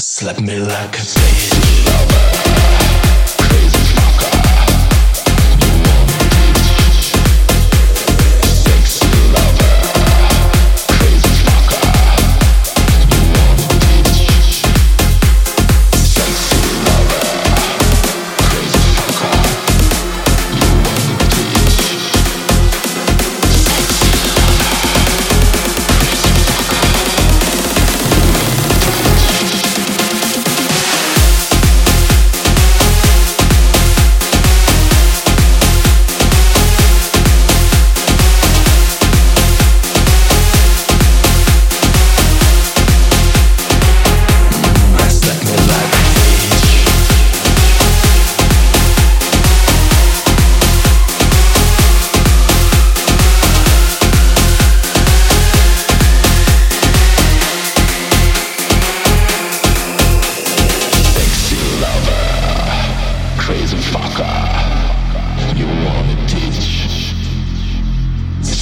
Slap me like a baby lover.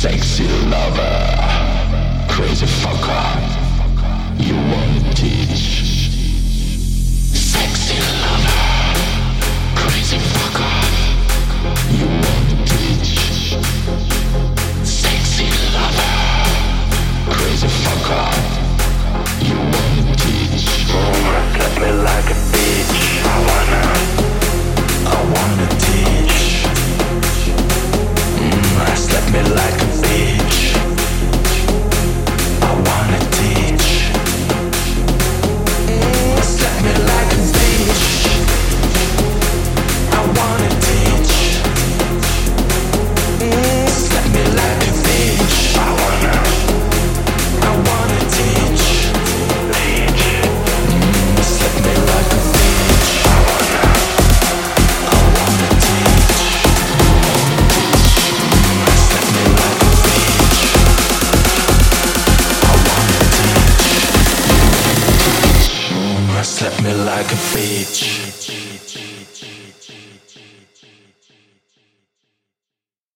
Sexy lover, crazy fucker, you want it? teach? Accept me like a bitch.